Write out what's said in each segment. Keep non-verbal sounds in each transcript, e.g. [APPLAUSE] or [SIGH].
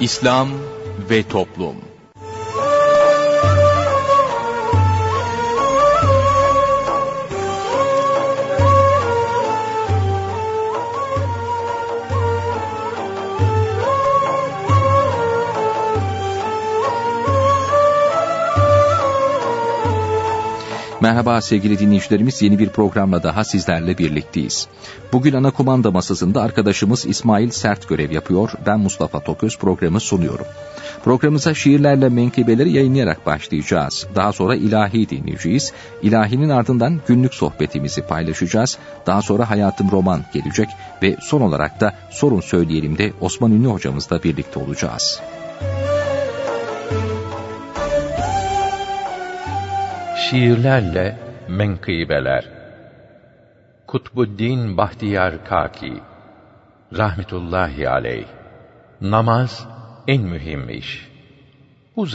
İslam ve Toplum Merhaba sevgili dinleyicilerimiz yeni bir programla daha sizlerle birlikteyiz. Bugün ana kumanda masasında arkadaşımız İsmail Sert görev yapıyor. Ben Mustafa Toköz programı sunuyorum. Programımıza şiirlerle menkıbeleri yayınlayarak başlayacağız. Daha sonra ilahi dinleyeceğiz. İlahinin ardından günlük sohbetimizi paylaşacağız. Daha sonra Hayatım Roman gelecek ve son olarak da Sorun Söyleyelim de Osman Ünlü hocamızla birlikte olacağız. Şiirlerle menkıbeler Kutbuddin Bahtiyar Kaki Rahmetullahi aleyh Namaz en mühim iş. Bu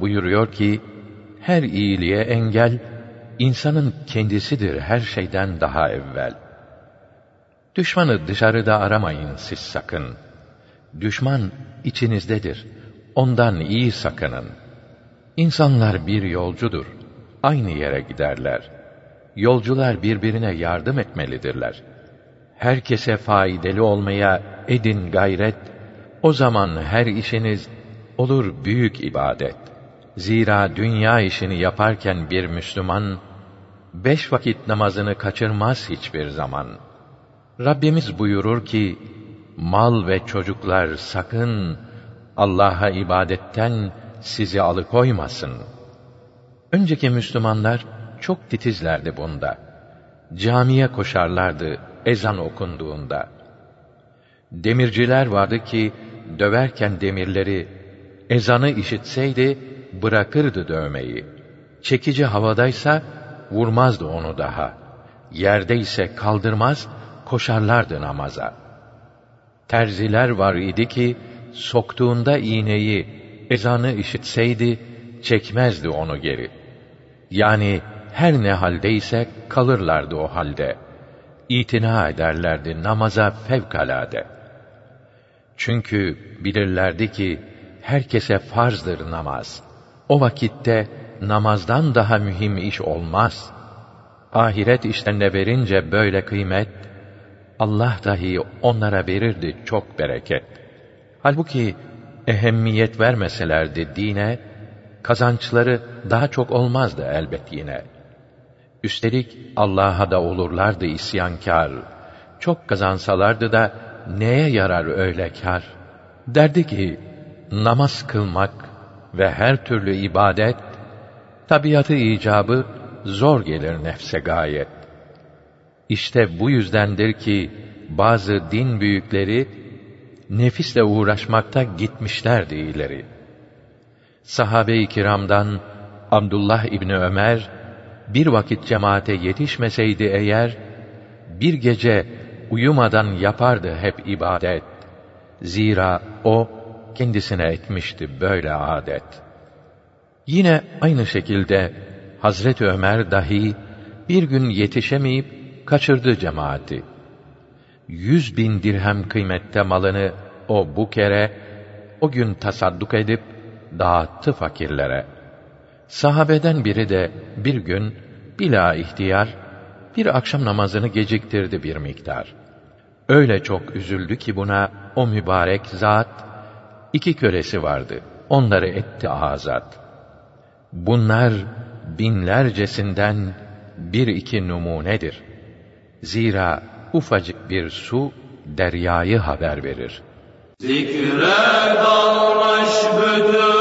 buyuruyor ki, her iyiliğe engel, insanın kendisidir her şeyden daha evvel. Düşmanı dışarıda aramayın siz sakın. Düşman içinizdedir, ondan iyi sakının. İnsanlar bir yolcudur, aynı yere giderler. Yolcular birbirine yardım etmelidirler. Herkese faydalı olmaya edin gayret, o zaman her işiniz olur büyük ibadet. Zira dünya işini yaparken bir Müslüman, beş vakit namazını kaçırmaz hiçbir zaman. Rabbimiz buyurur ki, mal ve çocuklar sakın Allah'a ibadetten sizi alıkoymasın.'' Önceki Müslümanlar çok titizlerdi bunda. Camiye koşarlardı ezan okunduğunda. Demirciler vardı ki döverken demirleri ezanı işitseydi bırakırdı dövmeyi. Çekici havadaysa vurmazdı onu daha. Yerde ise kaldırmaz, koşarlardı namaza. Terziler var idi ki soktuğunda iğneyi ezanı işitseydi çekmezdi onu geri.'' Yani her ne haldeyse kalırlardı o halde. İtina ederlerdi namaza fevkalade. Çünkü bilirlerdi ki herkese farzdır namaz. O vakitte namazdan daha mühim iş olmaz. Ahiret işlerine verince böyle kıymet, Allah dahi onlara verirdi çok bereket. Halbuki ehemmiyet vermeselerdi dine, kazançları daha çok olmazdı elbet yine. Üstelik Allah'a da olurlardı isyankar. Çok kazansalardı da neye yarar öyle kar? Derdi ki, namaz kılmak ve her türlü ibadet, tabiatı icabı zor gelir nefse gayet. İşte bu yüzdendir ki, bazı din büyükleri, nefisle uğraşmakta gitmişlerdi ileri.'' Sahabe-i kiramdan Abdullah İbni Ömer bir vakit cemaate yetişmeseydi eğer bir gece uyumadan yapardı hep ibadet. Zira o kendisine etmişti böyle adet. Yine aynı şekilde Hazreti Ömer dahi bir gün yetişemeyip kaçırdı cemaati. Yüz bin dirhem kıymette malını o bu kere o gün tasadduk edip dağıttı fakirlere. Sahabeden biri de bir gün bila ihtiyar bir akşam namazını geciktirdi bir miktar. Öyle çok üzüldü ki buna o mübarek zat iki kölesi vardı. Onları etti azat. Bunlar binlercesinden bir iki numunedir. Zira ufacık bir su deryayı haber verir.'' Zikre dalmış bütün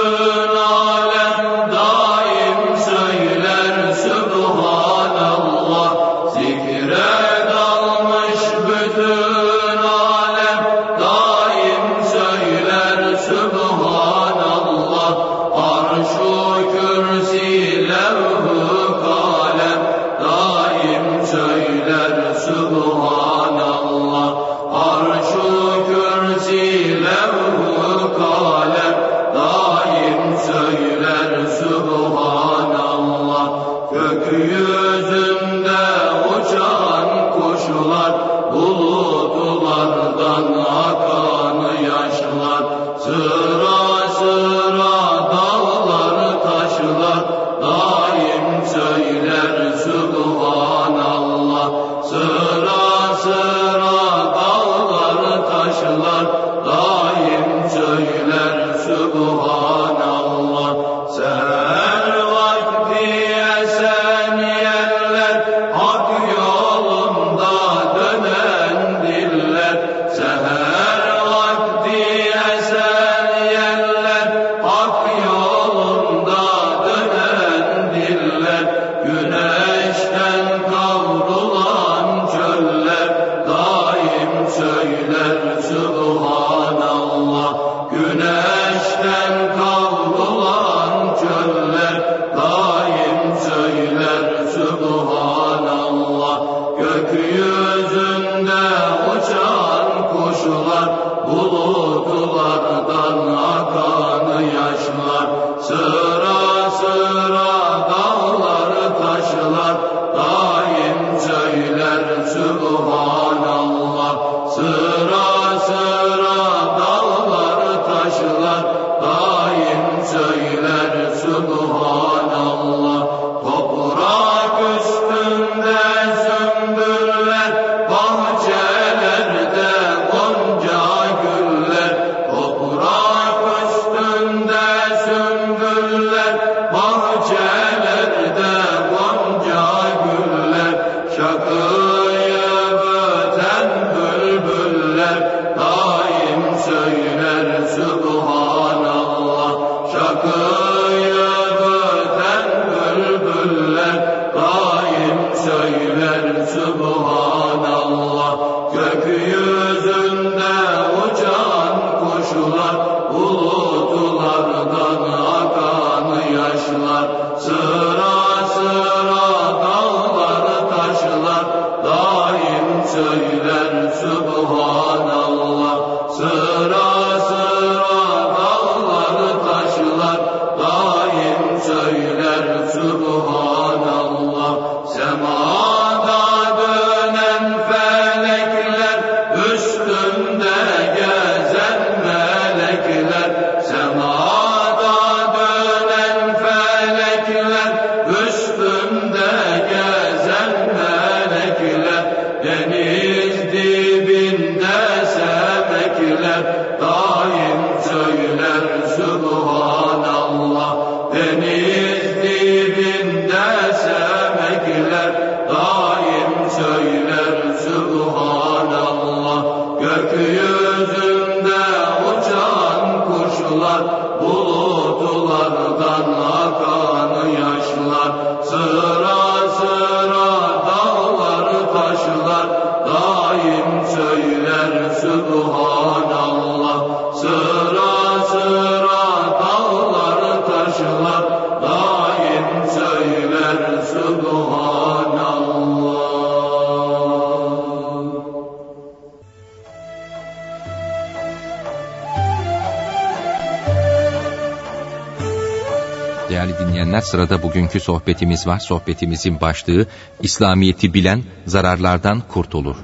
Değerli dinleyenler sırada bugünkü sohbetimiz var. Sohbetimizin başlığı İslamiyeti bilen zararlardan kurtulur.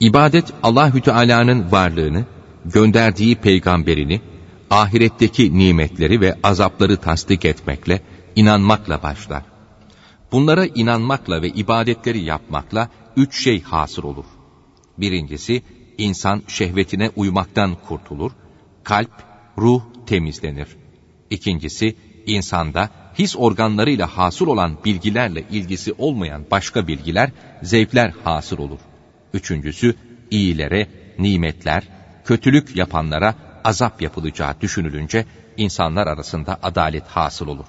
İbadet Allahü Teala'nın varlığını, gönderdiği peygamberini, ahiretteki nimetleri ve azapları tasdik etmekle, inanmakla başlar. Bunlara inanmakla ve ibadetleri yapmakla üç şey hasıl olur. Birincisi, insan şehvetine uymaktan kurtulur, kalp, ruh temizlenir. İkincisi, insanda his organlarıyla hasıl olan bilgilerle ilgisi olmayan başka bilgiler, zevkler hasıl olur. Üçüncüsü, iyilere, nimetler, kötülük yapanlara azap yapılacağı düşünülünce insanlar arasında adalet hasıl olur.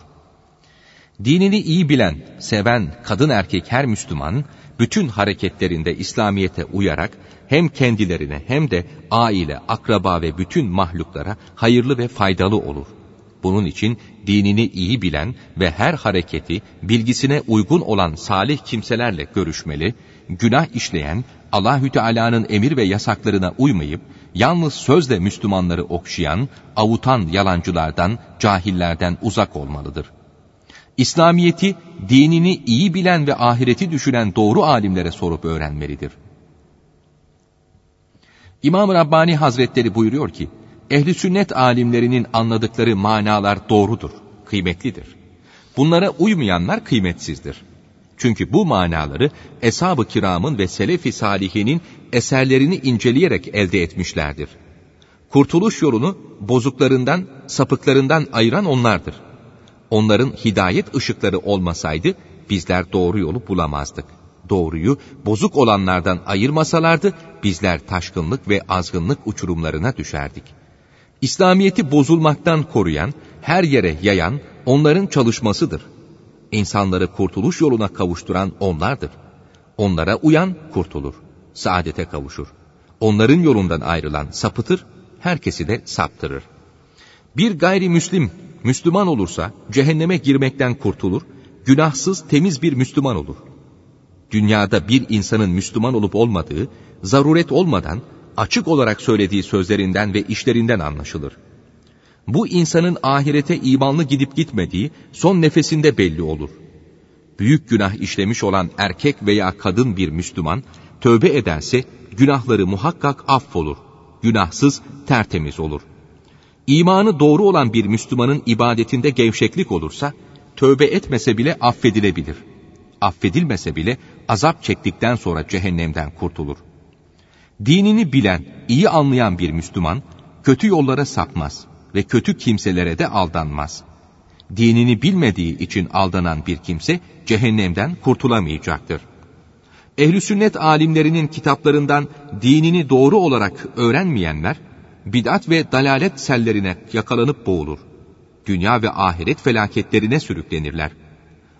Dinini iyi bilen, seven kadın erkek her Müslüman, bütün hareketlerinde İslamiyet'e uyarak hem kendilerine hem de aile, akraba ve bütün mahluklara hayırlı ve faydalı olur. Bunun için dinini iyi bilen ve her hareketi bilgisine uygun olan salih kimselerle görüşmeli, günah işleyen, Allahü Teala'nın emir ve yasaklarına uymayıp yalnız sözle Müslümanları okşayan, avutan yalancılardan, cahillerden uzak olmalıdır. İslamiyeti dinini iyi bilen ve ahireti düşünen doğru alimlere sorup öğrenmelidir. İmam-ı Rabbani Hazretleri buyuruyor ki, ehli sünnet alimlerinin anladıkları manalar doğrudur, kıymetlidir. Bunlara uymayanlar kıymetsizdir. Çünkü bu manaları eshab-ı kiramın ve selef-i salihinin eserlerini inceleyerek elde etmişlerdir. Kurtuluş yolunu bozuklarından, sapıklarından ayıran onlardır. Onların hidayet ışıkları olmasaydı bizler doğru yolu bulamazdık. Doğruyu bozuk olanlardan ayırmasalardı bizler taşkınlık ve azgınlık uçurumlarına düşerdik. İslamiyeti bozulmaktan koruyan, her yere yayan onların çalışmasıdır. İnsanları kurtuluş yoluna kavuşturan onlardır. Onlara uyan kurtulur, saadete kavuşur. Onların yolundan ayrılan sapıtır, herkesi de saptırır. Bir gayrimüslim Müslüman olursa cehenneme girmekten kurtulur, günahsız temiz bir Müslüman olur. Dünyada bir insanın Müslüman olup olmadığı, zaruret olmadan açık olarak söylediği sözlerinden ve işlerinden anlaşılır. Bu insanın ahirete imanlı gidip gitmediği son nefesinde belli olur. Büyük günah işlemiş olan erkek veya kadın bir Müslüman, tövbe ederse günahları muhakkak affolur. Günahsız, tertemiz olur. İmanı doğru olan bir Müslümanın ibadetinde gevşeklik olursa, tövbe etmese bile affedilebilir. Affedilmese bile azap çektikten sonra cehennemden kurtulur. Dinini bilen, iyi anlayan bir Müslüman, kötü yollara sapmaz ve kötü kimselere de aldanmaz. Dinini bilmediği için aldanan bir kimse, cehennemden kurtulamayacaktır. Ehl-i sünnet alimlerinin kitaplarından dinini doğru olarak öğrenmeyenler, bid'at ve dalalet sellerine yakalanıp boğulur. Dünya ve ahiret felaketlerine sürüklenirler.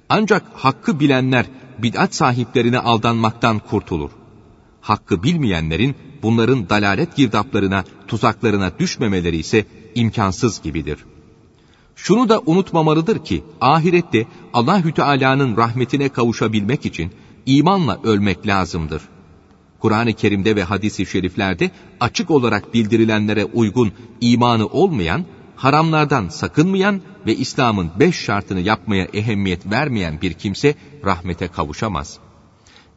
Ancak hakkı bilenler bid'at sahiplerine aldanmaktan kurtulur. Hakkı bilmeyenlerin bunların dalalet girdaplarına, tuzaklarına düşmemeleri ise imkansız gibidir. Şunu da unutmamalıdır ki ahirette Allahü Teala'nın rahmetine kavuşabilmek için imanla ölmek lazımdır. Kur'an-ı Kerim'de ve hadis-i şeriflerde açık olarak bildirilenlere uygun imanı olmayan, haramlardan sakınmayan ve İslam'ın beş şartını yapmaya ehemmiyet vermeyen bir kimse rahmete kavuşamaz.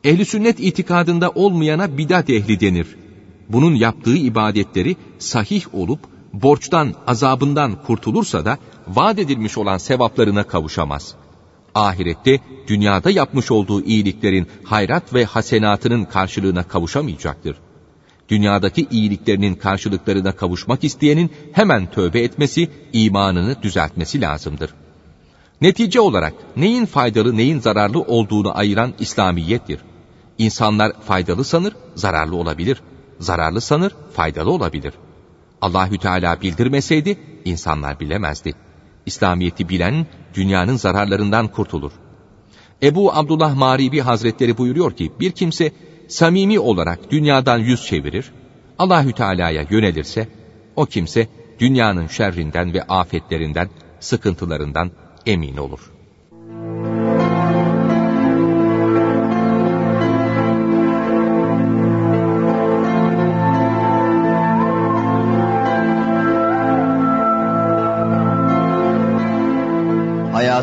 Ehli sünnet itikadında olmayana bidat ehli denir. Bunun yaptığı ibadetleri sahih olup borçtan, azabından kurtulursa da vaat edilmiş olan sevaplarına kavuşamaz. Ahirette dünyada yapmış olduğu iyiliklerin hayrat ve hasenatının karşılığına kavuşamayacaktır. Dünyadaki iyiliklerinin karşılıklarına kavuşmak isteyenin hemen tövbe etmesi, imanını düzeltmesi lazımdır. Netice olarak neyin faydalı neyin zararlı olduğunu ayıran İslamiyettir. İnsanlar faydalı sanır, zararlı olabilir. Zararlı sanır, faydalı olabilir. Allahü Teala bildirmeseydi insanlar bilemezdi. İslamiyeti bilen dünyanın zararlarından kurtulur. Ebu Abdullah Maribi Hazretleri buyuruyor ki bir kimse samimi olarak dünyadan yüz çevirir, Allahü Teala'ya yönelirse o kimse dünyanın şerrinden ve afetlerinden, sıkıntılarından emin olur.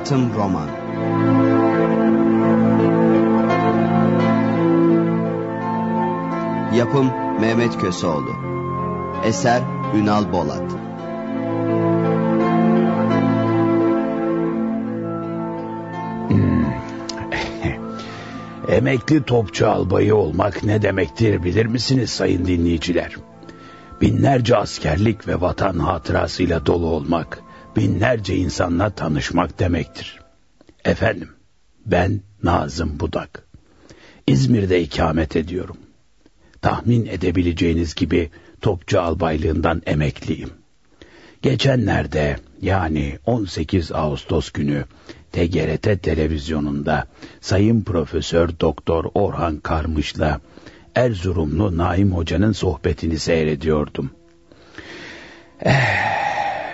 Hayatım Roman. Yapım Mehmet Köseoğlu. Eser Ünal Bolat. [LAUGHS] Emekli topçu albayı olmak ne demektir bilir misiniz sayın dinleyiciler? Binlerce askerlik ve vatan hatırasıyla dolu olmak, binlerce insanla tanışmak demektir. Efendim, ben Nazım Budak. İzmir'de ikamet ediyorum. Tahmin edebileceğiniz gibi topçu albaylığından emekliyim. Geçenlerde yani 18 Ağustos günü TGRT televizyonunda Sayın Profesör Doktor Orhan Karmış'la Erzurumlu Naim Hoca'nın sohbetini seyrediyordum. Eh,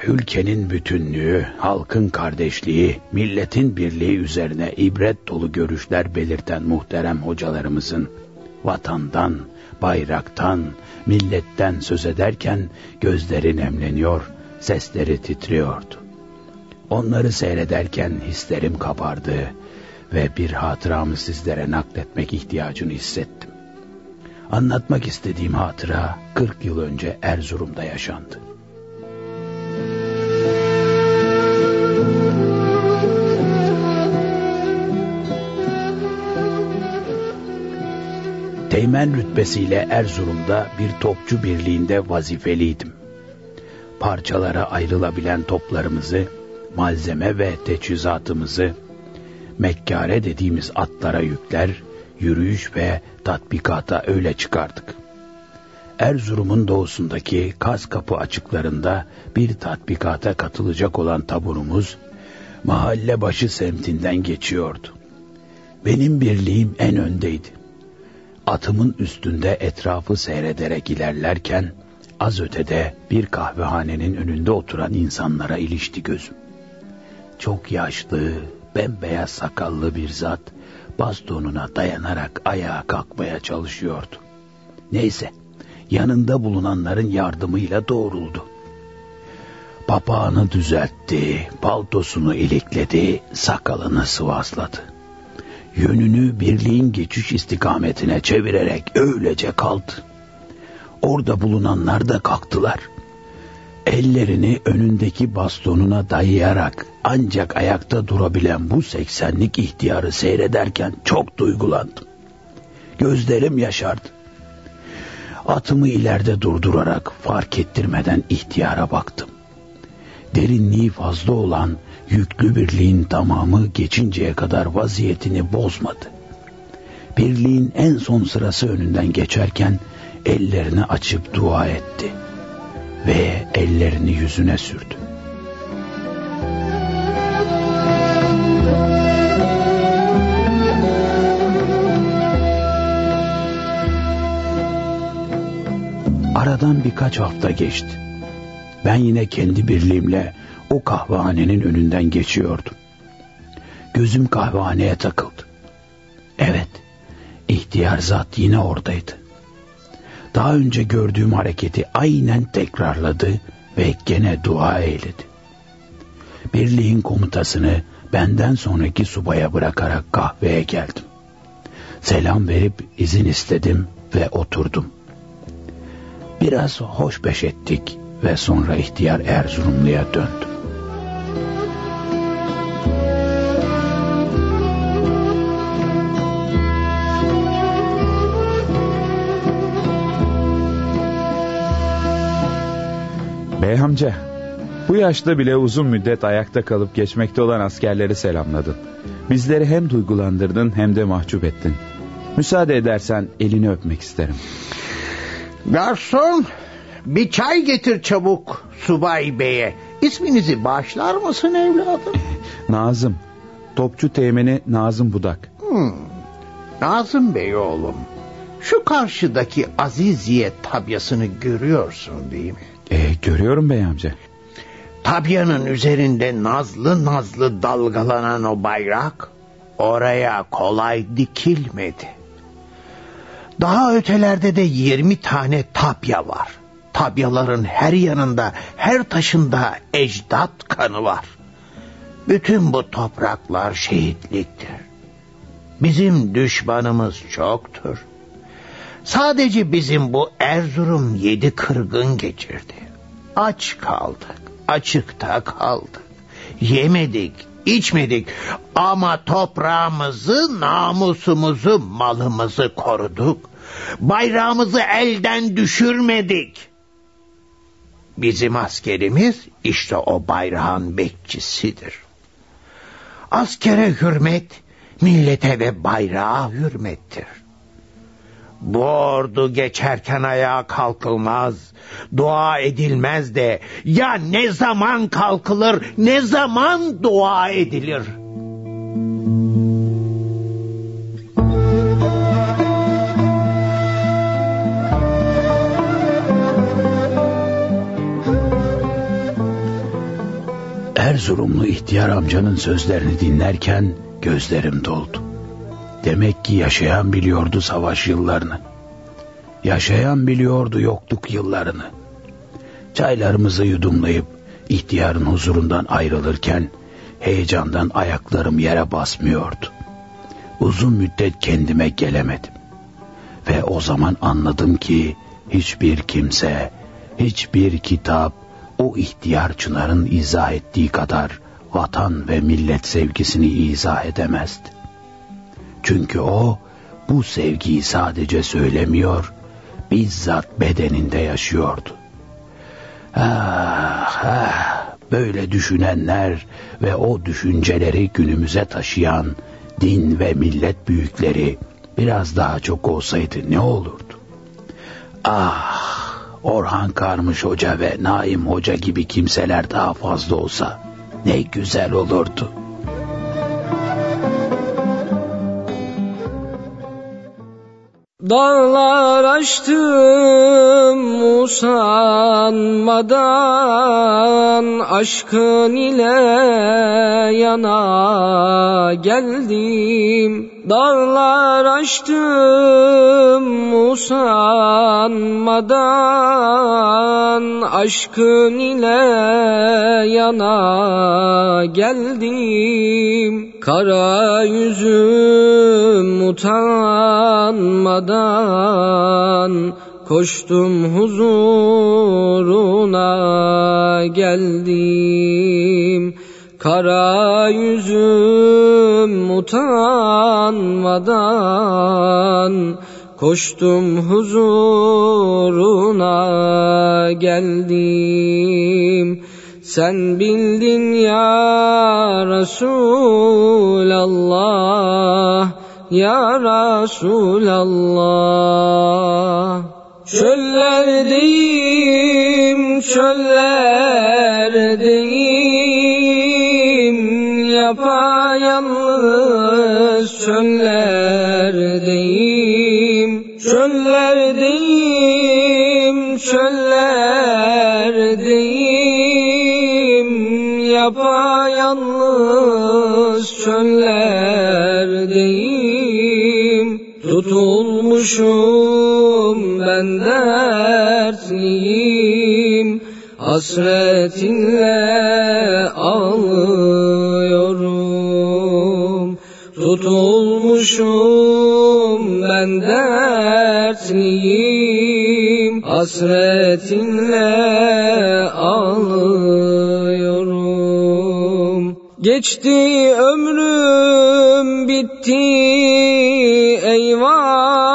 ülkenin bütünlüğü, halkın kardeşliği, milletin birliği üzerine ibret dolu görüşler belirten muhterem hocalarımızın vatandan, bayraktan, milletten söz ederken gözleri nemleniyor, sesleri titriyordu. Onları seyrederken hislerim kabardı ve bir hatıramı sizlere nakletmek ihtiyacını hissettim. Anlatmak istediğim hatıra 40 yıl önce Erzurum'da yaşandı. Teğmen rütbesiyle Erzurum'da bir topçu birliğinde vazifeliydim. Parçalara ayrılabilen toplarımızı, malzeme ve teçhizatımızı, mekkare dediğimiz atlara yükler, yürüyüş ve tatbikata öyle çıkardık. Erzurum'un doğusundaki Kaz Kapı açıklarında bir tatbikata katılacak olan taburumuz, mahalle başı semtinden geçiyordu. Benim birliğim en öndeydi. Atımın üstünde etrafı seyrederek ilerlerken, az ötede bir kahvehanenin önünde oturan insanlara ilişti gözüm. Çok yaşlı, bembeyaz sakallı bir zat, bastonuna dayanarak ayağa kalkmaya çalışıyordu. Neyse, yanında bulunanların yardımıyla doğruldu. Papağanı düzeltti, paltosunu ilikledi, sakalını sıvazladı. Yönünü birliğin geçiş istikametine çevirerek öylece kaldı. Orada bulunanlar da kalktılar. Ellerini önündeki bastonuna dayayarak ancak ayakta durabilen bu seksenlik ihtiyarı seyrederken çok duygulandım. Gözlerim yaşardı. Atımı ileride durdurarak fark ettirmeden ihtiyara baktım. Derinliği fazla olan yüklü birliğin tamamı geçinceye kadar vaziyetini bozmadı. Birliğin en son sırası önünden geçerken ellerini açıp dua etti ve ellerini yüzüne sürdü. Aradan birkaç hafta geçti. Ben yine kendi birliğimle o kahvehanenin önünden geçiyordum. Gözüm kahvehaneye takıldı. Evet, ihtiyar zat yine oradaydı. Daha önce gördüğüm hareketi aynen tekrarladı ve gene dua eyledi. Birliğin komutasını benden sonraki subaya bırakarak kahveye geldim. Selam verip izin istedim ve oturdum. Biraz hoşbeş ettik ve sonra ihtiyar Erzurumlu'ya döndüm. Bey amca, bu yaşta bile uzun müddet ayakta kalıp geçmekte olan askerleri selamladın. Bizleri hem duygulandırdın hem de mahcup ettin. Müsaade edersen elini öpmek isterim. Garson bir çay getir çabuk Subay Bey'e. İsminizi bağışlar mısın evladım? [LAUGHS] Nazım, topçu teğmeni Nazım Budak. Hmm. Nazım Bey oğlum. Şu karşıdaki Aziziye tabyasını görüyorsun değil mi? E, görüyorum bey amca. Tabyanın üzerinde nazlı nazlı dalgalanan o bayrak oraya kolay dikilmedi. Daha ötelerde de yirmi tane tabya var. Tabyaların her yanında, her taşında ecdat kanı var. Bütün bu topraklar şehitliktir. Bizim düşmanımız çoktur. Sadece bizim bu Erzurum yedi kırgın geçirdi. Aç kaldık, açıkta kaldık. Yemedik, içmedik ama toprağımızı, namusumuzu, malımızı koruduk. Bayrağımızı elden düşürmedik. Bizim askerimiz işte o bayrağın bekçisidir. Askere hürmet, millete ve bayrağa hürmettir. Bu ordu geçerken ayağa kalkılmaz, dua edilmez de ya ne zaman kalkılır, ne zaman dua edilir? Erzurumlu ihtiyar amcanın sözlerini dinlerken gözlerim doldu. Demek ki yaşayan biliyordu savaş yıllarını. Yaşayan biliyordu yokluk yıllarını. Çaylarımızı yudumlayıp ihtiyarın huzurundan ayrılırken heyecandan ayaklarım yere basmıyordu. Uzun müddet kendime gelemedim. Ve o zaman anladım ki hiçbir kimse, hiçbir kitap o ihtiyar çınarın izah ettiği kadar vatan ve millet sevgisini izah edemezdi. Çünkü o bu sevgiyi sadece söylemiyor, bizzat bedeninde yaşıyordu. Ah, ah, böyle düşünenler ve o düşünceleri günümüze taşıyan din ve millet büyükleri biraz daha çok olsaydı ne olurdu? Ah, Orhan Karmış Hoca ve Naim Hoca gibi kimseler daha fazla olsa ne güzel olurdu.'' Dağlar aştım usanmadan Aşkın ile yana geldim. Dağlar aştım usanmadan Aşkın ile yana geldim Kara yüzüm utanmadan Koştum huzuruna geldim. Kara yüzüm utanmadan Koştum huzuruna geldim sen bildin ya Resulallah Ya Resulallah Çöllerdeyim çöllerdeyim Yapayalnız çöllerdeyim Çöllerdeyim yalnız çöllerdeyim Tutulmuşum ben dertliyim. Hasretinle ağlıyorum. Tutulmuşum ben dertliyim. Hasretinle Geçti ömrüm bitti eyvah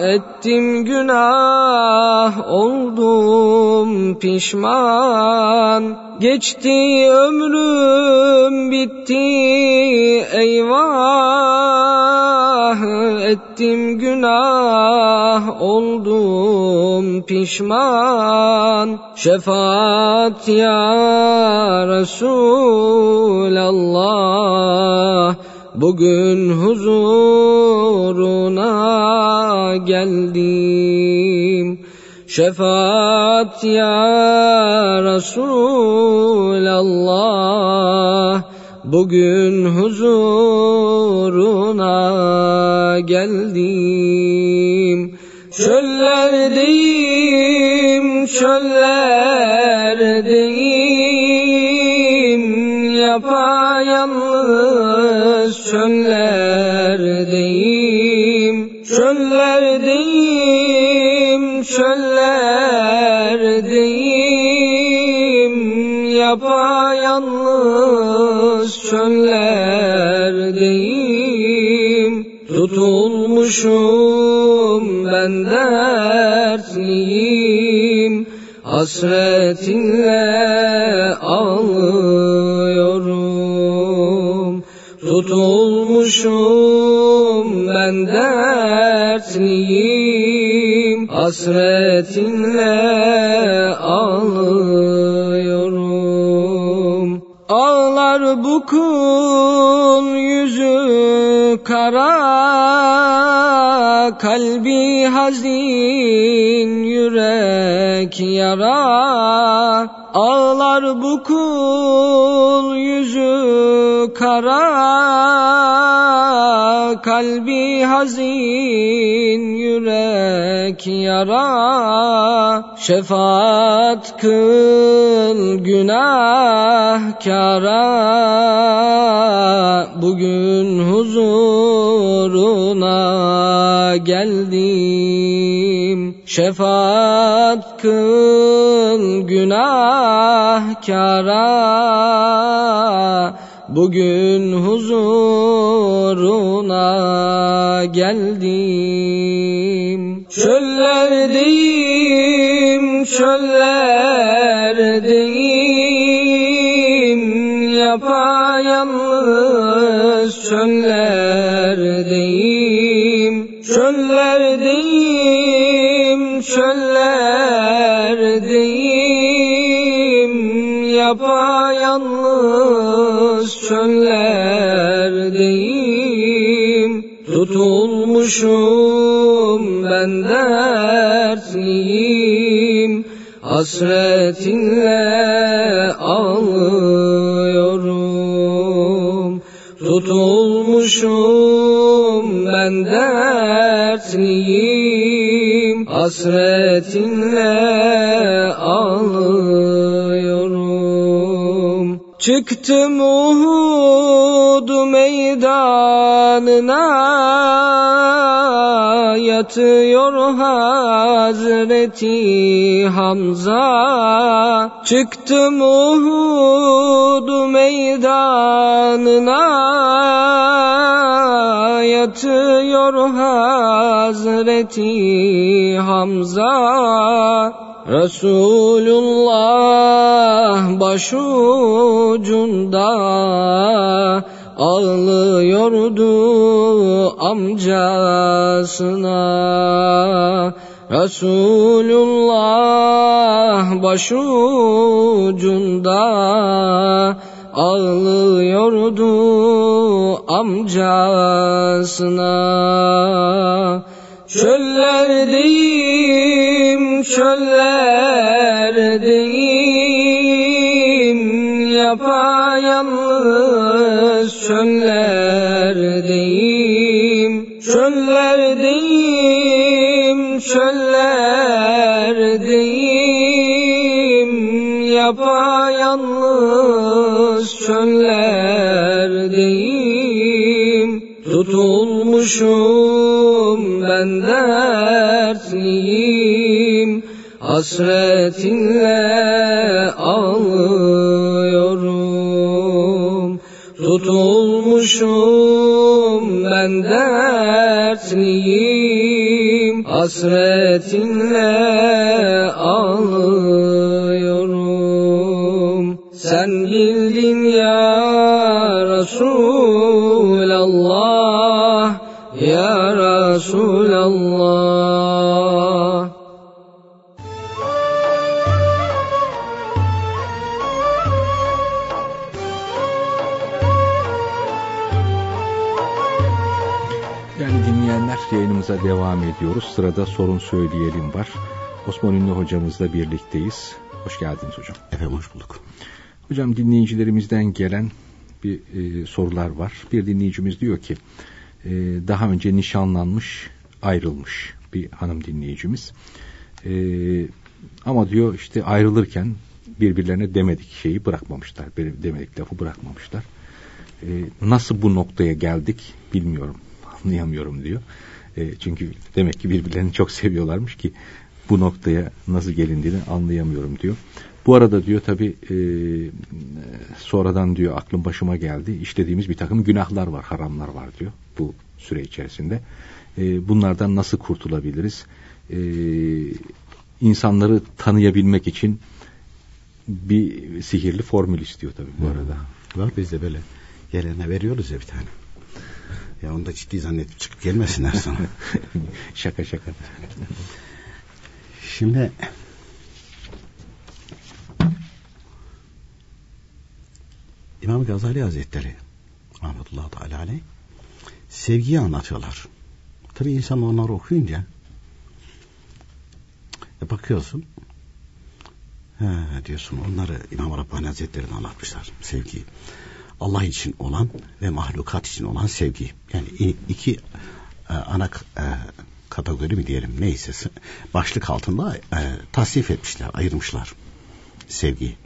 ettim günah oldum pişman. Geçti ömrüm bitti eyvah. Ettim günah oldum pişman. Şefaat ya Resulallah Bugün huzuruna geldim. Şefaat ya Resulallah Bugün huzuruna geldim. Çöllerdeyim, çöllerdeyim Yapayalnız çöllerdeyim Çöllerdeyim, çöllerdeyim. Yapayalnız çöllerdeyim Tutulmuşum ben dertliyim. Hasretinle ağlıyorum Tutulmuşum ben dertliyim Hasretinle ağlıyorum. Ağlar bu kul yüzü kara Kalbi hazin yürek yara. Ağlar bu kul kara Kalbi hazin yürek yara. Şefaat kıl günahkara. Bugün huzuruna geldim. Şefaat kıl günahkara Bugün huzuruna geldim. Çöllerdeyim, çöllerdeyim Yapayalnız çöllerdeyim Çöllerdeyim, çöllerdeyim Yapayalnız çöllerdeyim Tutulmuşum ben dertliyim. Hasretinle ağlıyorum Tutulmuşum ben dertliyim. Hasretinle ağlıyorum Çıktım Uhud meydanına Yatıyor Hazreti Hamza. Çıktım Uhud meydanına Yatıyor Hazreti Hamza Resulullah başucunda ağlıyordu amcasına. Resulullah başucunda ağlıyordu amcasına. Çöllerdeyim, çöllerdeyim Yapayalnız yalnız çöllerdeyim Çöllerdeyim çöllerdeyim Yapayalnız çöllerdeyim Tutulmuşum ben dertliyim Hasretinle ağlıyorum. Tutulmuşum ben dertliyim. Hasretinle ağlıyorum. Sen bildin ya Resulallah devam ediyoruz. Sırada sorun söyleyelim var. Osman Ünlü hocamızla birlikteyiz. Hoş geldiniz hocam. Efendim hoş bulduk. Hocam dinleyicilerimizden gelen bir e, sorular var. Bir dinleyicimiz diyor ki e, daha önce nişanlanmış ayrılmış bir hanım dinleyicimiz. E, ama diyor işte ayrılırken birbirlerine demedik şeyi bırakmamışlar. Demedik lafı bırakmamışlar. E, nasıl bu noktaya geldik bilmiyorum. Anlayamıyorum diyor. E, çünkü demek ki birbirlerini çok seviyorlarmış ki bu noktaya nasıl gelindiğini anlayamıyorum diyor. Bu arada diyor tabi e, sonradan diyor aklım başıma geldi. İşlediğimiz bir takım günahlar var, haramlar var diyor bu süre içerisinde. E, bunlardan nasıl kurtulabiliriz? E, insanları tanıyabilmek için bir sihirli formül istiyor tabi bu arada. Var biz de böyle gelene veriyoruz ya bir tane. Ya onu da ciddi zannedip çıkıp gelmesinler sana. [LAUGHS] şaka şaka. Şimdi İmam Gazali Hazretleri rahmetullahi teala aleyh sevgiyi anlatıyorlar. Tabi insan onları okuyunca e bakıyorsun he, diyorsun onları İmam Rabbani Hazretleri'ne anlatmışlar sevgiyi. Allah için olan ve mahlukat için olan sevgi. Yani iki e, ana e, kategori mi diyelim neyse başlık altında e, tasnif etmişler, ayırmışlar sevgiyi.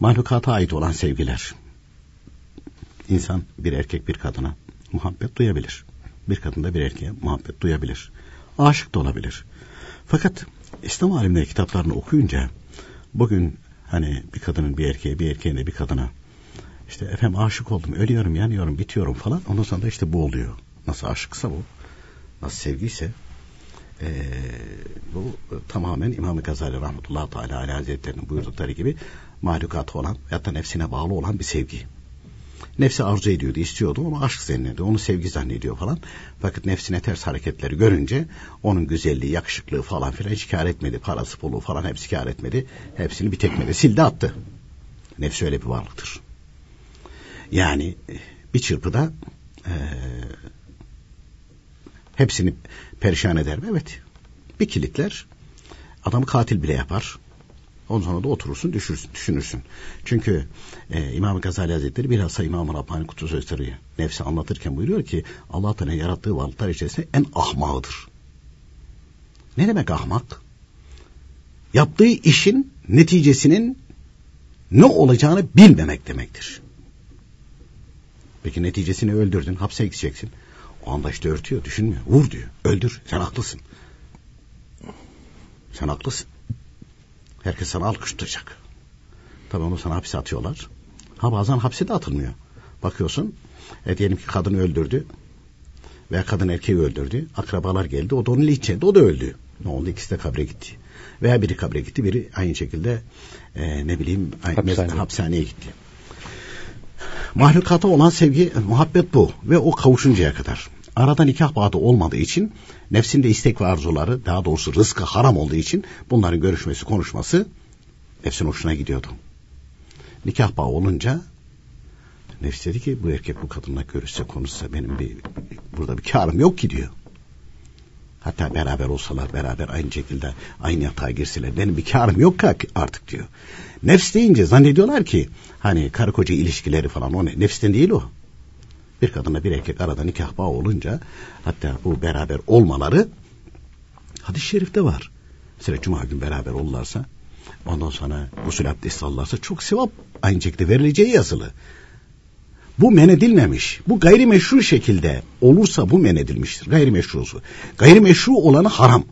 Mahlukata ait olan sevgiler. İnsan bir erkek bir kadına muhabbet duyabilir. Bir kadın da bir erkeğe muhabbet duyabilir. Aşık da olabilir. Fakat İslam alimleri kitaplarını okuyunca bugün hani bir kadının bir erkeğe bir erkeğin de bir kadına işte efendim aşık oldum ölüyorum yanıyorum bitiyorum falan ondan sonra da işte bu oluyor. Nasıl aşıksa bu nasıl sevgiyse ee, bu tamamen İmam-ı Gazali Rahmetullah Teala Ali Hazretleri'nin buyurdukları gibi mahlukatı olan da nefsine bağlı olan bir sevgi. Nefsi arzu ediyordu, istiyordu, onu aşk zannediyor, onu sevgi zannediyor falan. Fakat nefsine ters hareketleri görünce onun güzelliği, yakışıklığı falan filan hiç kar etmedi. Parası, pulu falan hepsi kar etmedi. Hepsini bir tekmede sildi attı. Nefsi öyle bir varlıktır. Yani bir çırpıda ee, hepsini perişan eder mi? Evet. Bir kilitler adamı katil bile yapar. Ondan sonra da oturursun düşürsün, düşünürsün. Çünkü e, İmam Gazali Hazretleri bilhassa İmam Rabbani Kutu Sözleri nefsi anlatırken buyuruyor ki Allah Teala yarattığı varlıklar içerisinde en ahmağıdır. Ne demek ahmak? Yaptığı işin neticesinin ne olacağını bilmemek demektir. Peki neticesini öldürdün, hapse gideceksin. O anda işte örtüyor, düşünmüyor. Vur diyor, öldür, sen haklısın. Sen haklısın. Herkes sana alkışlayacak. Tabii onu sana hapse atıyorlar. Ha bazen hapse de atılmıyor. Bakıyorsun, e, diyelim ki kadını öldürdü. Veya kadın erkeği öldürdü. Akrabalar geldi, o da onun içinde, o da öldü. Ne oldu? İkisi de kabre gitti. Veya biri kabre gitti, biri aynı şekilde e, ne bileyim Hapishane. hapishaneye gitti. Mahlukata olan sevgi, muhabbet bu ve o kavuşuncaya kadar. Arada nikah bağı olmadığı için nefsinde istek ve arzuları daha doğrusu rızkı haram olduğu için bunların görüşmesi konuşması nefsin hoşuna gidiyordu. Nikah bağı olunca nefs dedi ki bu erkek bu kadınla görüşse konuşsa benim bir burada bir karım yok ki diyor. Hatta beraber olsalar beraber aynı şekilde aynı yatağa girseler benim bir karım yok artık diyor. Nefs deyince zannediyorlar ki hani karı koca ilişkileri falan o ne? Nefsten değil o. Bir kadınla bir erkek arada nikah bağı olunca hatta bu beraber olmaları hadis-i şerifte var. Mesela cuma gün beraber olurlarsa ondan sonra gusül abdesti alırlarsa çok sevap aynı şekilde verileceği yazılı. Bu men edilmemiş. Bu gayrimeşru şekilde olursa bu men edilmiştir. Gayrimeşrusu. Gayrimeşru olanı haram.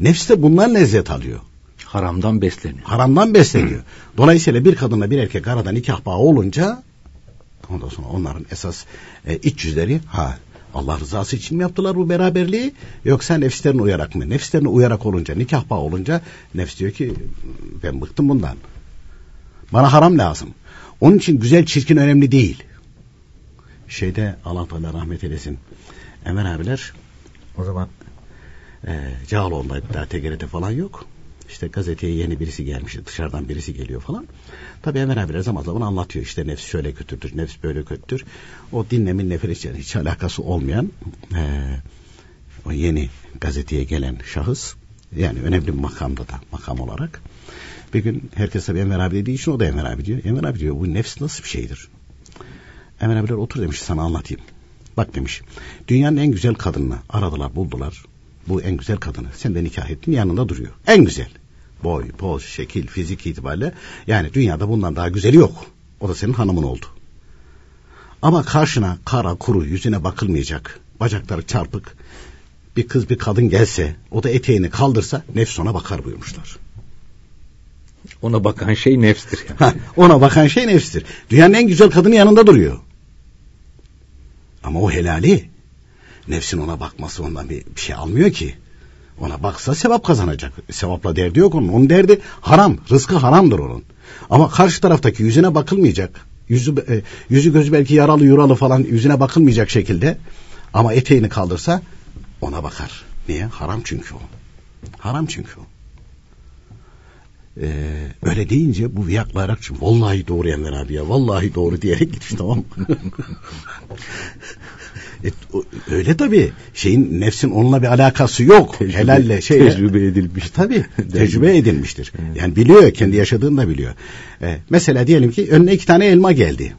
Nefs de bundan lezzet alıyor. Haramdan besleniyor. Haramdan besleniyor. Dolayısıyla bir kadınla bir erkek arada nikah bağı olunca ondan sonra onların esas e, iç yüzleri ha Allah rızası için mi yaptılar bu beraberliği yoksa nefslerine uyarak mı? Nefslerine uyarak olunca nikah bağı olunca nefs diyor ki ben bıktım bundan. Bana haram lazım. Onun için güzel çirkin önemli değil. Şeyde Allah Teala rahmet eylesin. Emir abiler o zaman e, Cağaloğlu'ndaydı daha TGRT falan yok. İşte gazeteye yeni birisi gelmiş, dışarıdan birisi geliyor falan. Tabii Emir abiler zaman zaman anlatıyor işte nefs şöyle kötüdür, nefs böyle kötüdür. O dinlemin nefret yani hiç alakası olmayan e, o yeni gazeteye gelen şahıs yani önemli bir makamda da makam olarak bir gün herkes tabii Enver abi dediği için o da Enver abi diyor. Enver abi diyor bu nefs nasıl bir şeydir? Enver abiler otur demiş sana anlatayım. Bak demiş dünyanın en güzel kadınını aradılar buldular. Bu en güzel kadını sen de nikah ettin yanında duruyor. En güzel. Boy, poz, şekil, fizik itibariyle yani dünyada bundan daha güzeli yok. O da senin hanımın oldu. Ama karşına kara kuru yüzüne bakılmayacak bacakları çarpık bir kız bir kadın gelse o da eteğini kaldırsa nefs ona bakar buyurmuşlar. Ona bakan şey nefstir. Yani. Ha, ona bakan şey nefstir. Dünyanın en güzel kadını yanında duruyor. Ama o helali. Nefsin ona bakması ondan bir, bir şey almıyor ki. Ona baksa sevap kazanacak. Sevapla derdi yok onun. Onun derdi haram. Rızkı haramdır onun. Ama karşı taraftaki yüzüne bakılmayacak. Yüzü, e, yüzü gözü belki yaralı yuralı falan yüzüne bakılmayacak şekilde. Ama eteğini kaldırsa ona bakar. Niye? Haram çünkü o. Haram çünkü o. Ee, öyle deyince bu viyaklayarak vallahi doğru Enver abi ya vallahi doğru diyerek gitmiş tamam mı? [LAUGHS] e, öyle tabii şeyin nefsin onunla bir alakası yok. Tecrübe, Helalle şeyle. Tecrübe edilmiş. Tabii [LAUGHS] tecrübe edilmiştir. Yani biliyor kendi yaşadığını da biliyor. Ee, mesela diyelim ki önüne iki tane elma geldi.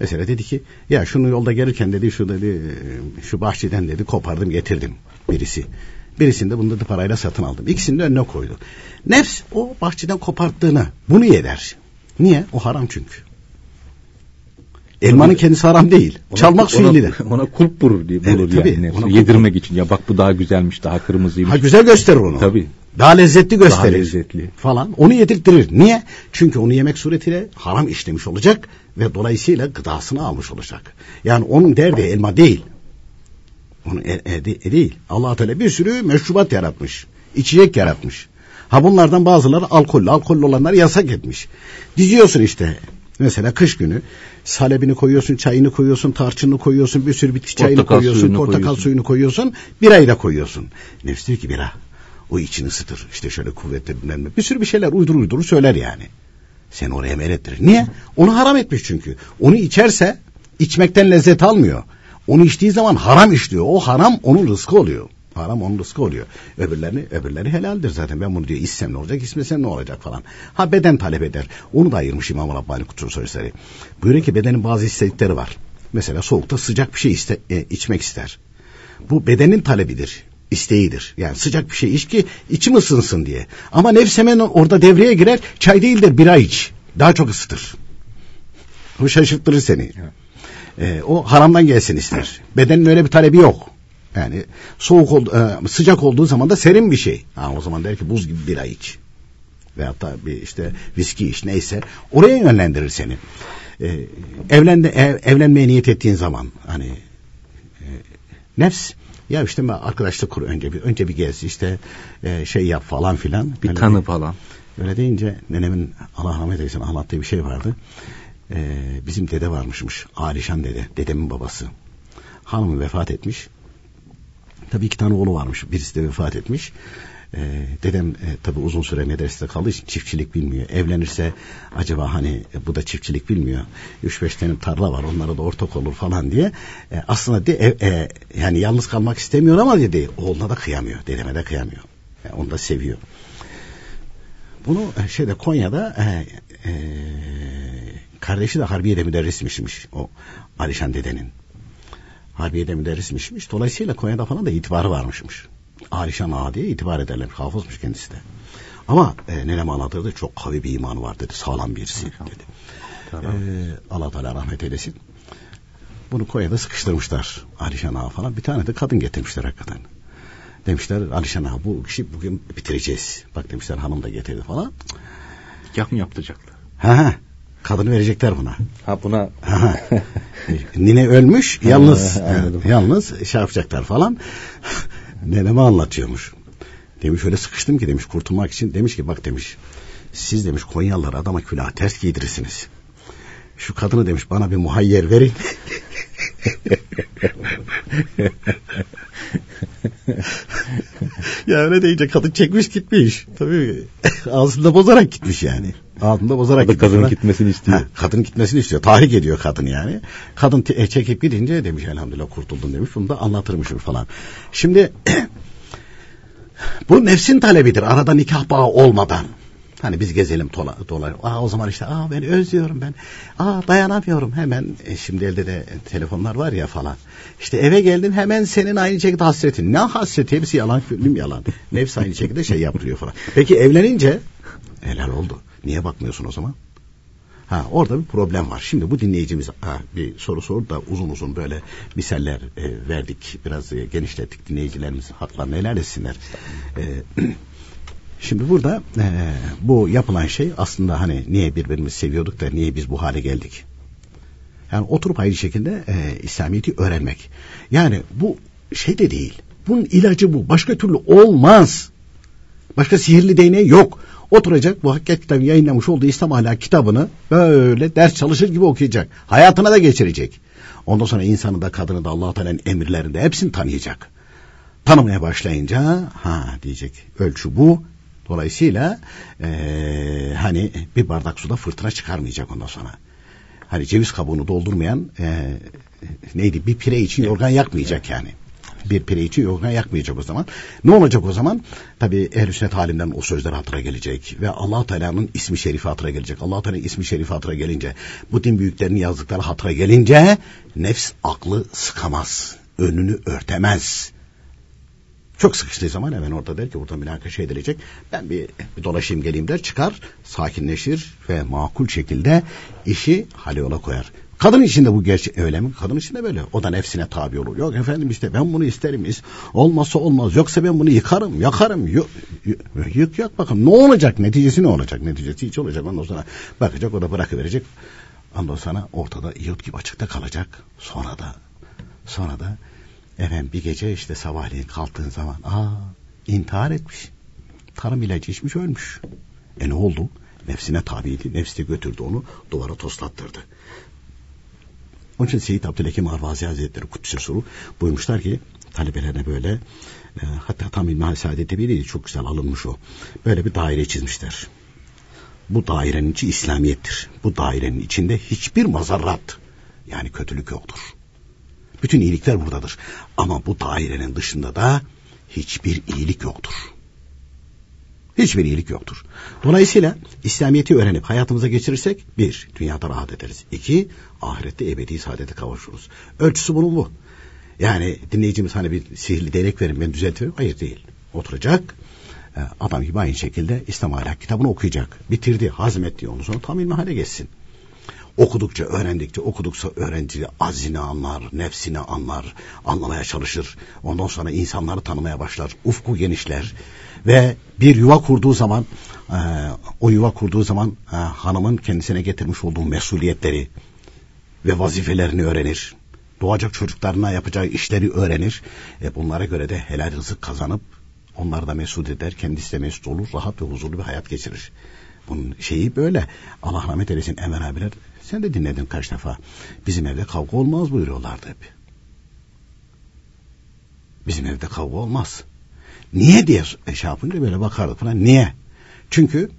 Mesela dedi ki ya şunu yolda gelirken dedi şu dedi şu bahçeden dedi kopardım getirdim birisi. Birisinde bunu da parayla satın aldım. İkisini de önüne koydu. Nefs o bahçeden koparttığını bunu yer. Niye? O haram çünkü. Elmanın kendisi haram değil. Ona, Çalmak fiilidir. Ona, ona kulp vurur diye bulur Evet, yani. Ona kulp Yedirmek için. Ya bak bu daha güzelmiş, daha kırmızıymış. Ha güzel gösterir onu. Tabii. Daha lezzetli gösterir. Daha lezzetli. Falan. Onu yedirttirir. Niye? Çünkü onu yemek suretiyle haram işlemiş olacak ve dolayısıyla gıdasını almış olacak. Yani onun derdi elma değil. Onun e, e, e, değil. allah Teala bir sürü meşrubat yaratmış. içecek yaratmış. Ha bunlardan bazıları alkollü. Alkollü olanları yasak etmiş. Diziyorsun işte. Mesela kış günü salebini koyuyorsun, çayını koyuyorsun, tarçınını koyuyorsun, bir sürü bitki çayını Portakal koyuyorsun, suyunu portakal koyuyorsun. suyunu koyuyorsun, birayı da koyuyorsun. Nefs diyor ki bira. O içini ısıtır. İşte şöyle kuvvetli bilmem ne. Bir sürü bir şeyler uydur uydur söyler yani. Sen oraya meylettirir. Niye? Onu haram etmiş çünkü. Onu içerse içmekten lezzet almıyor. Onu içtiği zaman haram işliyor. O haram onun rızkı oluyor. Haram onun rızkı oluyor. Öbürlerini, öbürleri helaldir zaten. Ben bunu diyor içsem ne olacak, içmesem ne olacak falan. Ha beden talep eder. Onu da ayırmış İmam Rabbani Kutsal Sözleri. Buyuruyor ki bedenin bazı istedikleri var. Mesela soğukta sıcak bir şey iste, e, içmek ister. Bu bedenin talebidir isteğidir. Yani sıcak bir şey iç ki içim ısınsın diye. Ama nefs hemen orada devreye girer. Çay değil de bira iç. Daha çok ısıtır. Bu şaşırtırır seni. Ee, o haramdan gelsin ister. Bedenin öyle bir talebi yok. Yani soğuk ol, e, sıcak olduğu zaman da serin bir şey. Ha, o zaman der ki buz gibi bira iç. Veyahut da bir işte viski iç neyse. Oraya yönlendirir seni. Ee, evlende, ev, evlenmeye niyet ettiğin zaman hani e, nefs ya işte ben arkadaşlık kur önce bir önce bir gez işte e, şey yap falan filan. Bir Öyle tanı değil. falan. Öyle deyince nenemin Allah rahmet eylesin anlattığı bir şey vardı. Ee, bizim dede varmışmış. Alişan dede. Dedemin babası. Hanımı vefat etmiş. Tabii iki tane oğlu varmış. Birisi de vefat etmiş. Ee, dedem e, tabii uzun süre medresede kaldığı için çiftçilik bilmiyor. Evlenirse acaba hani e, bu da çiftçilik bilmiyor. 3-5 tane tarla var onlara da ortak olur falan diye. E, aslında de, e, e, yani yalnız kalmak istemiyor ama dedi oğluna da kıyamıyor. Dedeme de kıyamıyor. Yani onu da seviyor. Bunu e, şeyde Konya'da e, e, kardeşi de Harbiye'de müderrismişmiş o Alişan dedenin. Harbiye'de müderrismişmiş. Dolayısıyla Konya'da falan da itibarı varmışmış. Alişan Ağa diye itibar ederler. Hafızmış kendisi de. Ama e, nenem anlatırdı çok kavi bir imanı var dedi. Sağlam birisi dedi. Tamam. Ee, Allah Teala rahmet eylesin. Bunu Konya'da sıkıştırmışlar. Alişan Ağa falan. Bir tane de kadın getirmişler hakikaten. Demişler Alişan Ağa bu işi bugün bitireceğiz. Bak demişler hanım da getirdi falan. Nikah mı yaptıracaklar? Ha ha. Kadını verecekler buna. Ha buna. [LAUGHS] Nine ölmüş yalnız. yalnız şey yapacaklar falan. [LAUGHS] Neneme anlatıyormuş. Demiş öyle sıkıştım ki demiş kurtulmak için. Demiş ki bak demiş siz demiş Konyalılar adama külah ters giydirirsiniz. Şu kadını demiş bana bir muhayyer verin. [LAUGHS] ya öyle deyince kadın çekmiş gitmiş. Tabii ağzında bozarak gitmiş yani. Ağzında bozarak gitmiş. Kadının gitmesini istiyor. Ha, kadının gitmesini istiyor. Tahrik ediyor kadın yani. Kadın te- e, çekip gidince demiş elhamdülillah kurtuldun demiş. Bunu da anlatırmışım falan. Şimdi [CLEARS THROAT] bu nefsin talebidir. Arada nikah bağı olmadan. Hani biz gezelim dola, dolar. Aa o zaman işte aa ben özlüyorum ben. Aa dayanamıyorum hemen. E, şimdi elde de telefonlar var ya falan. İşte eve geldim hemen senin aynı şekilde hasretin. Ne hasreti hepsi yalan film yalan. Nefs aynı şekilde şey yapıyor falan. Peki evlenince helal oldu. Niye bakmıyorsun o zaman? Ha orada bir problem var. Şimdi bu dinleyicimiz ha, bir soru sordu da uzun uzun böyle misaller e, verdik. Biraz e, genişlettik dinleyicilerimiz haklarını helal etsinler. E, [CLEARS THROAT] Şimdi burada e, bu yapılan şey aslında hani niye birbirimizi seviyorduk da niye biz bu hale geldik? Yani oturup aynı şekilde e, İslamiyet'i öğrenmek. Yani bu şey de değil. Bunun ilacı bu. Başka türlü olmaz. Başka sihirli değneği yok. Oturacak bu Hakikat kitabı yayınlamış olduğu İslam ahlak kitabını böyle ders çalışır gibi okuyacak. Hayatına da geçirecek. Ondan sonra insanı da kadını da Allah Teala'nın emirlerinde hepsini tanıyacak. Tanımaya başlayınca ha diyecek ölçü bu Dolayısıyla e, hani bir bardak suda fırtına çıkarmayacak ondan sonra. Hani ceviz kabuğunu doldurmayan e, neydi bir pire için yorgan yakmayacak yani. Bir pire için yorgan yakmayacak o zaman. Ne olacak o zaman? Tabi ehl sünnet halinden o sözler hatıra gelecek. Ve allah Teala'nın ismi şerifi hatıra gelecek. allah Teala'nın ismi şerifi hatıra gelince, bu din büyüklerinin yazdıkları hatıra gelince nefs aklı sıkamaz. Önünü örtemez. Çok sıkıştığı zaman hemen orada der ki burada münakaşa edilecek. Ben bir, bir dolaşayım geleyim der çıkar sakinleşir ve makul şekilde işi hale yola koyar. Kadın için de bu gerçek öyle mi? Kadın için de böyle. O da nefsine tabi olur. Yok efendim işte ben bunu isterim. Olmazsa olmaz. Yoksa ben bunu yıkarım, yakarım. Yık, yık yak bakalım. Ne olacak? Neticesi ne olacak? Neticesi hiç olacak. Ondan sonra bakacak o da bırakıverecek. Ondan sonra ortada yurt gibi açıkta kalacak. Sonra da sonra da Efendim bir gece işte sabahleyin kalktığın zaman aa intihar etmiş. Tarım ilacı içmiş ölmüş. E ne oldu? Nefsine tabiydi. Nefsi götürdü onu duvara toslattırdı. Onun için Seyyid Abdülhakim Arvazi Hazretleri Kudüs'e soru buyurmuşlar ki talebelerine böyle e, hatta tam İlmihal Saadet'te biriydi çok güzel alınmış o. Böyle bir daire çizmişler. Bu dairenin içi İslamiyettir. Bu dairenin içinde hiçbir mazarrat yani kötülük yoktur. Bütün iyilikler buradadır. Ama bu dairenin dışında da hiçbir iyilik yoktur. Hiçbir iyilik yoktur. Dolayısıyla İslamiyet'i öğrenip hayatımıza geçirirsek bir, dünyada rahat ederiz. İki, ahirette ebedi saadete kavuşuruz. Ölçüsü bunun bu. Yani dinleyicimiz hani bir sihirli değnek verin ben düzeltiyorum. Hayır değil. Oturacak e, adam gibi aynı şekilde İslam ahlak kitabını okuyacak. Bitirdi, hazmetti onu sonra tam ilmi hale geçsin. Okudukça, öğrendikçe, okudukça öğrenci azini anlar, nefsini anlar, anlamaya çalışır. Ondan sonra insanları tanımaya başlar, ufku genişler ve bir yuva kurduğu zaman, e, o yuva kurduğu zaman e, hanımın kendisine getirmiş olduğu mesuliyetleri ve vazifelerini öğrenir. Doğacak çocuklarına yapacağı işleri öğrenir. E, bunlara göre de helal rızık kazanıp onları da mesut eder, kendisi de mesut olur, rahat ve huzurlu bir hayat geçirir. Bunun şeyi böyle. Allah rahmet eylesin Enver abiler sen de dinledin kaç defa. Bizim evde kavga olmaz buyuruyorlardı hep. Bizim evde kavga olmaz. Niye diye şey yapınca böyle bakardık falan. Niye? Çünkü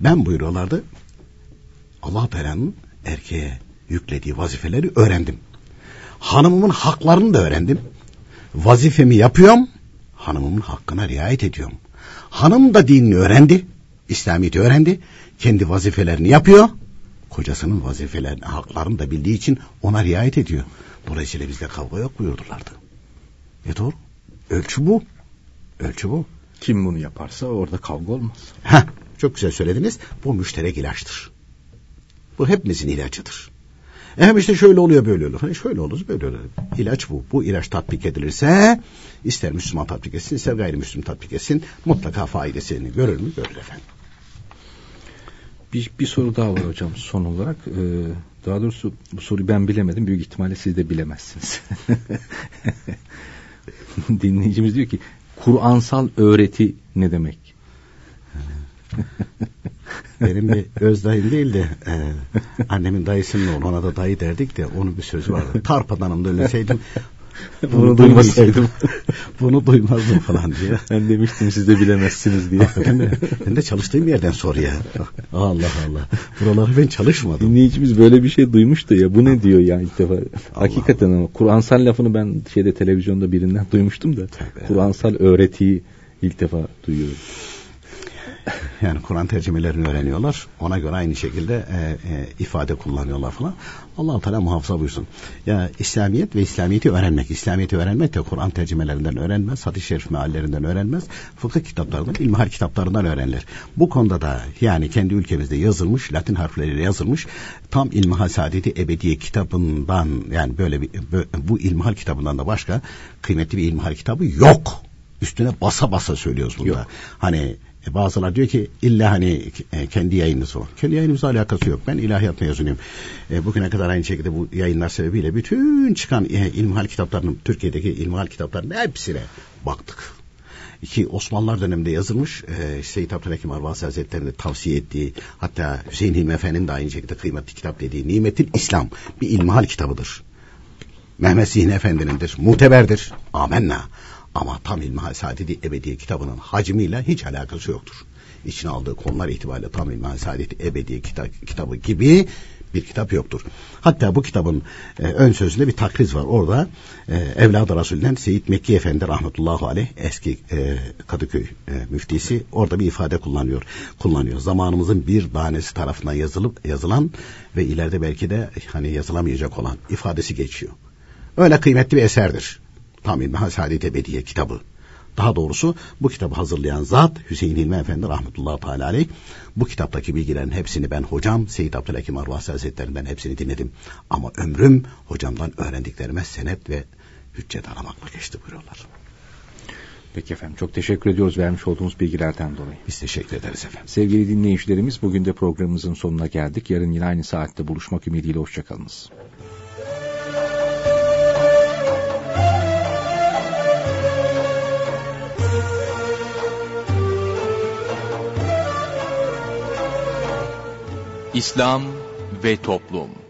ben buyuruyorlardı Allah Teala'nın erkeğe yüklediği vazifeleri öğrendim. Hanımımın haklarını da öğrendim. Vazifemi yapıyorum. Hanımımın hakkına riayet ediyorum. Hanım da dinini öğrendi. İslamiyet'i öğrendi. Kendi vazifelerini yapıyor. Kocasının vazifelerini, haklarını da bildiği için ona riayet ediyor. Dolayısıyla bizde kavga yok buyurdulardı. E doğru. Ölçü bu. Ölçü bu. Kim bunu yaparsa orada kavga olmaz. Heh, çok güzel söylediniz. Bu müşterek ilaçtır. Bu hepimizin ilacıdır. Hem işte şöyle oluyor böyle olur. Hani şöyle olur böyle olur. İlaç bu. Bu ilaç tatbik edilirse ister Müslüman tatbik etsin ister gayrimüslim tatbik etsin mutlaka faydasını görür mü? Görür efendim. Bir, bir soru daha var hocam son olarak. Ee, daha doğrusu bu soruyu ben bilemedim. Büyük ihtimalle siz de bilemezsiniz. [LAUGHS] Dinleyicimiz diyor ki Kur'ansal öğreti ne demek? Benim bir öz dayım değil de e, annemin dayısının oğlu ona da dayı derdik de onun bir sözü vardı. Tarpadanım da ölseydim [LAUGHS] bunu, duymasaydım. bunu duymazdım falan diye. Ben demiştim siz de bilemezsiniz diye. ben, de, ben de çalıştığım yerden sor ya. Allah Allah. Buraları ben çalışmadım. Dinleyicimiz böyle bir şey duymuş da ya bu ne diyor ya ilk defa. Hakikaten ama Kur'ansal lafını ben şeyde televizyonda birinden duymuştum da. Kur'ansal öğretiyi ilk defa duyuyorum. Yani Kur'an tercümelerini öğreniyorlar. Ona göre aynı şekilde e, e, ifade kullanıyorlar falan. allah Teala muhafaza buyursun. Ya İslamiyet ve İslamiyet'i öğrenmek. İslamiyet'i öğrenmek de Kur'an tercümelerinden öğrenmez. Hadis-i şerif meallerinden öğrenmez. Fıkıh kitaplarından, ilmihal kitaplarından öğrenilir. Bu konuda da yani kendi ülkemizde yazılmış, Latin harfleriyle yazılmış tam İlmihal Saadeti Ebediye kitabından yani böyle bir, bu ilmihal kitabından da başka kıymetli bir ilmihal kitabı yok. Üstüne basa basa söylüyoruz bunda. Yok. Hani e bazılar diyor ki illa hani e, kendi yayınınız var. Kendi yayınımızla alakası yok. Ben ilahiyat mezunuyum. E, bugüne kadar aynı şekilde bu yayınlar sebebiyle bütün çıkan e, ilmihal kitaplarının, Türkiye'deki ilmihal kitaplarının hepsine baktık. İki Osmanlılar döneminde yazılmış e, Seyyid Abdülhakim Arvasi Hazretleri'nin tavsiye ettiği hatta Hüseyin Hilmi Efendi'nin de aynı şekilde kıymetli kitap dediği Nimetil İslam bir ilmihal kitabıdır. Mehmet Zihni Efendi'nindir. Muteberdir. Amenna. Ama tam İlmihal Saadeti Ebediye kitabının hacmiyle hiç alakası yoktur. İçine aldığı konular itibariyle tam İlmihal Saadeti Ebediye kita- kitabı gibi bir kitap yoktur. Hatta bu kitabın e, ön sözünde bir takriz var. Orada e, Evlad-ı Seyit Mekki Efendi rahmetullahi aleyh eski e, Kadıköy e, müftisi orada bir ifade kullanıyor. Kullanıyor. Zamanımızın bir tanesi tarafından yazılıp yazılan ve ileride belki de hani yazılamayacak olan ifadesi geçiyor. Öyle kıymetli bir eserdir. Tam İlmihal Saadet Ebediye kitabı. Daha doğrusu bu kitabı hazırlayan zat Hüseyin Hilmi Efendi rahmetullahi teala aleyh. Bu kitaptaki bilgilerin hepsini ben hocam Seyyid Abdülhakim Arvasi Hazretlerinden hepsini dinledim. Ama ömrüm hocamdan öğrendiklerime senet ve hüccet aramakla geçti buyuruyorlar. Peki efendim çok teşekkür ediyoruz vermiş olduğunuz bilgilerden dolayı. Biz teşekkür ederiz efendim. Sevgili dinleyicilerimiz bugün de programımızın sonuna geldik. Yarın yine aynı saatte buluşmak ümidiyle hoşçakalınız. İslam ve Toplum